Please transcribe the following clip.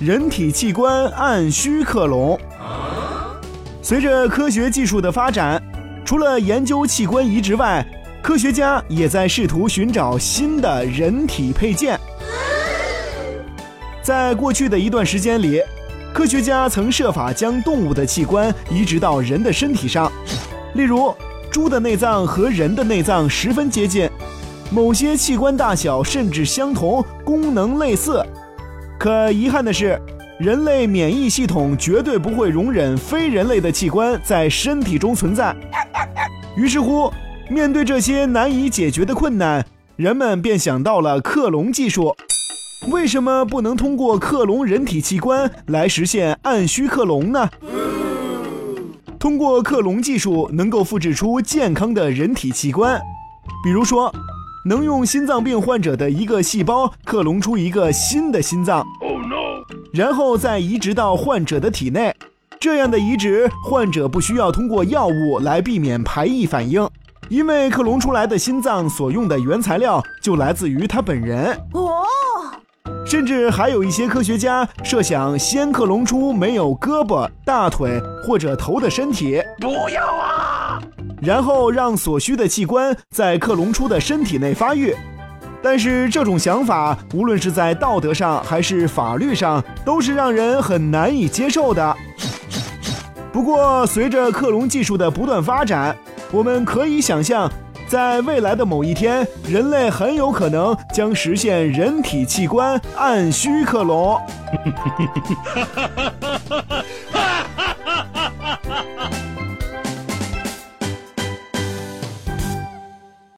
人体器官按需克隆。随着科学技术的发展，除了研究器官移植外，科学家也在试图寻找新的人体配件。在过去的一段时间里，科学家曾设法将动物的器官移植到人的身体上，例如，猪的内脏和人的内脏十分接近，某些器官大小甚至相同，功能类似。可遗憾的是，人类免疫系统绝对不会容忍非人类的器官在身体中存在。于是乎，面对这些难以解决的困难，人们便想到了克隆技术。为什么不能通过克隆人体器官来实现按需克隆呢？通过克隆技术，能够复制出健康的人体器官，比如说，能用心脏病患者的一个细胞克隆出一个新的心脏，哦，no 然后再移植到患者的体内。这样的移植，患者不需要通过药物来避免排异反应，因为克隆出来的心脏所用的原材料就来自于他本人。哦。甚至还有一些科学家设想先克隆出没有胳膊、大腿或者头的身体，不要啊！然后让所需的器官在克隆出的身体内发育。但是这种想法，无论是在道德上还是法律上，都是让人很难以接受的。不过，随着克隆技术的不断发展，我们可以想象。在未来的某一天，人类很有可能将实现人体器官按需克隆。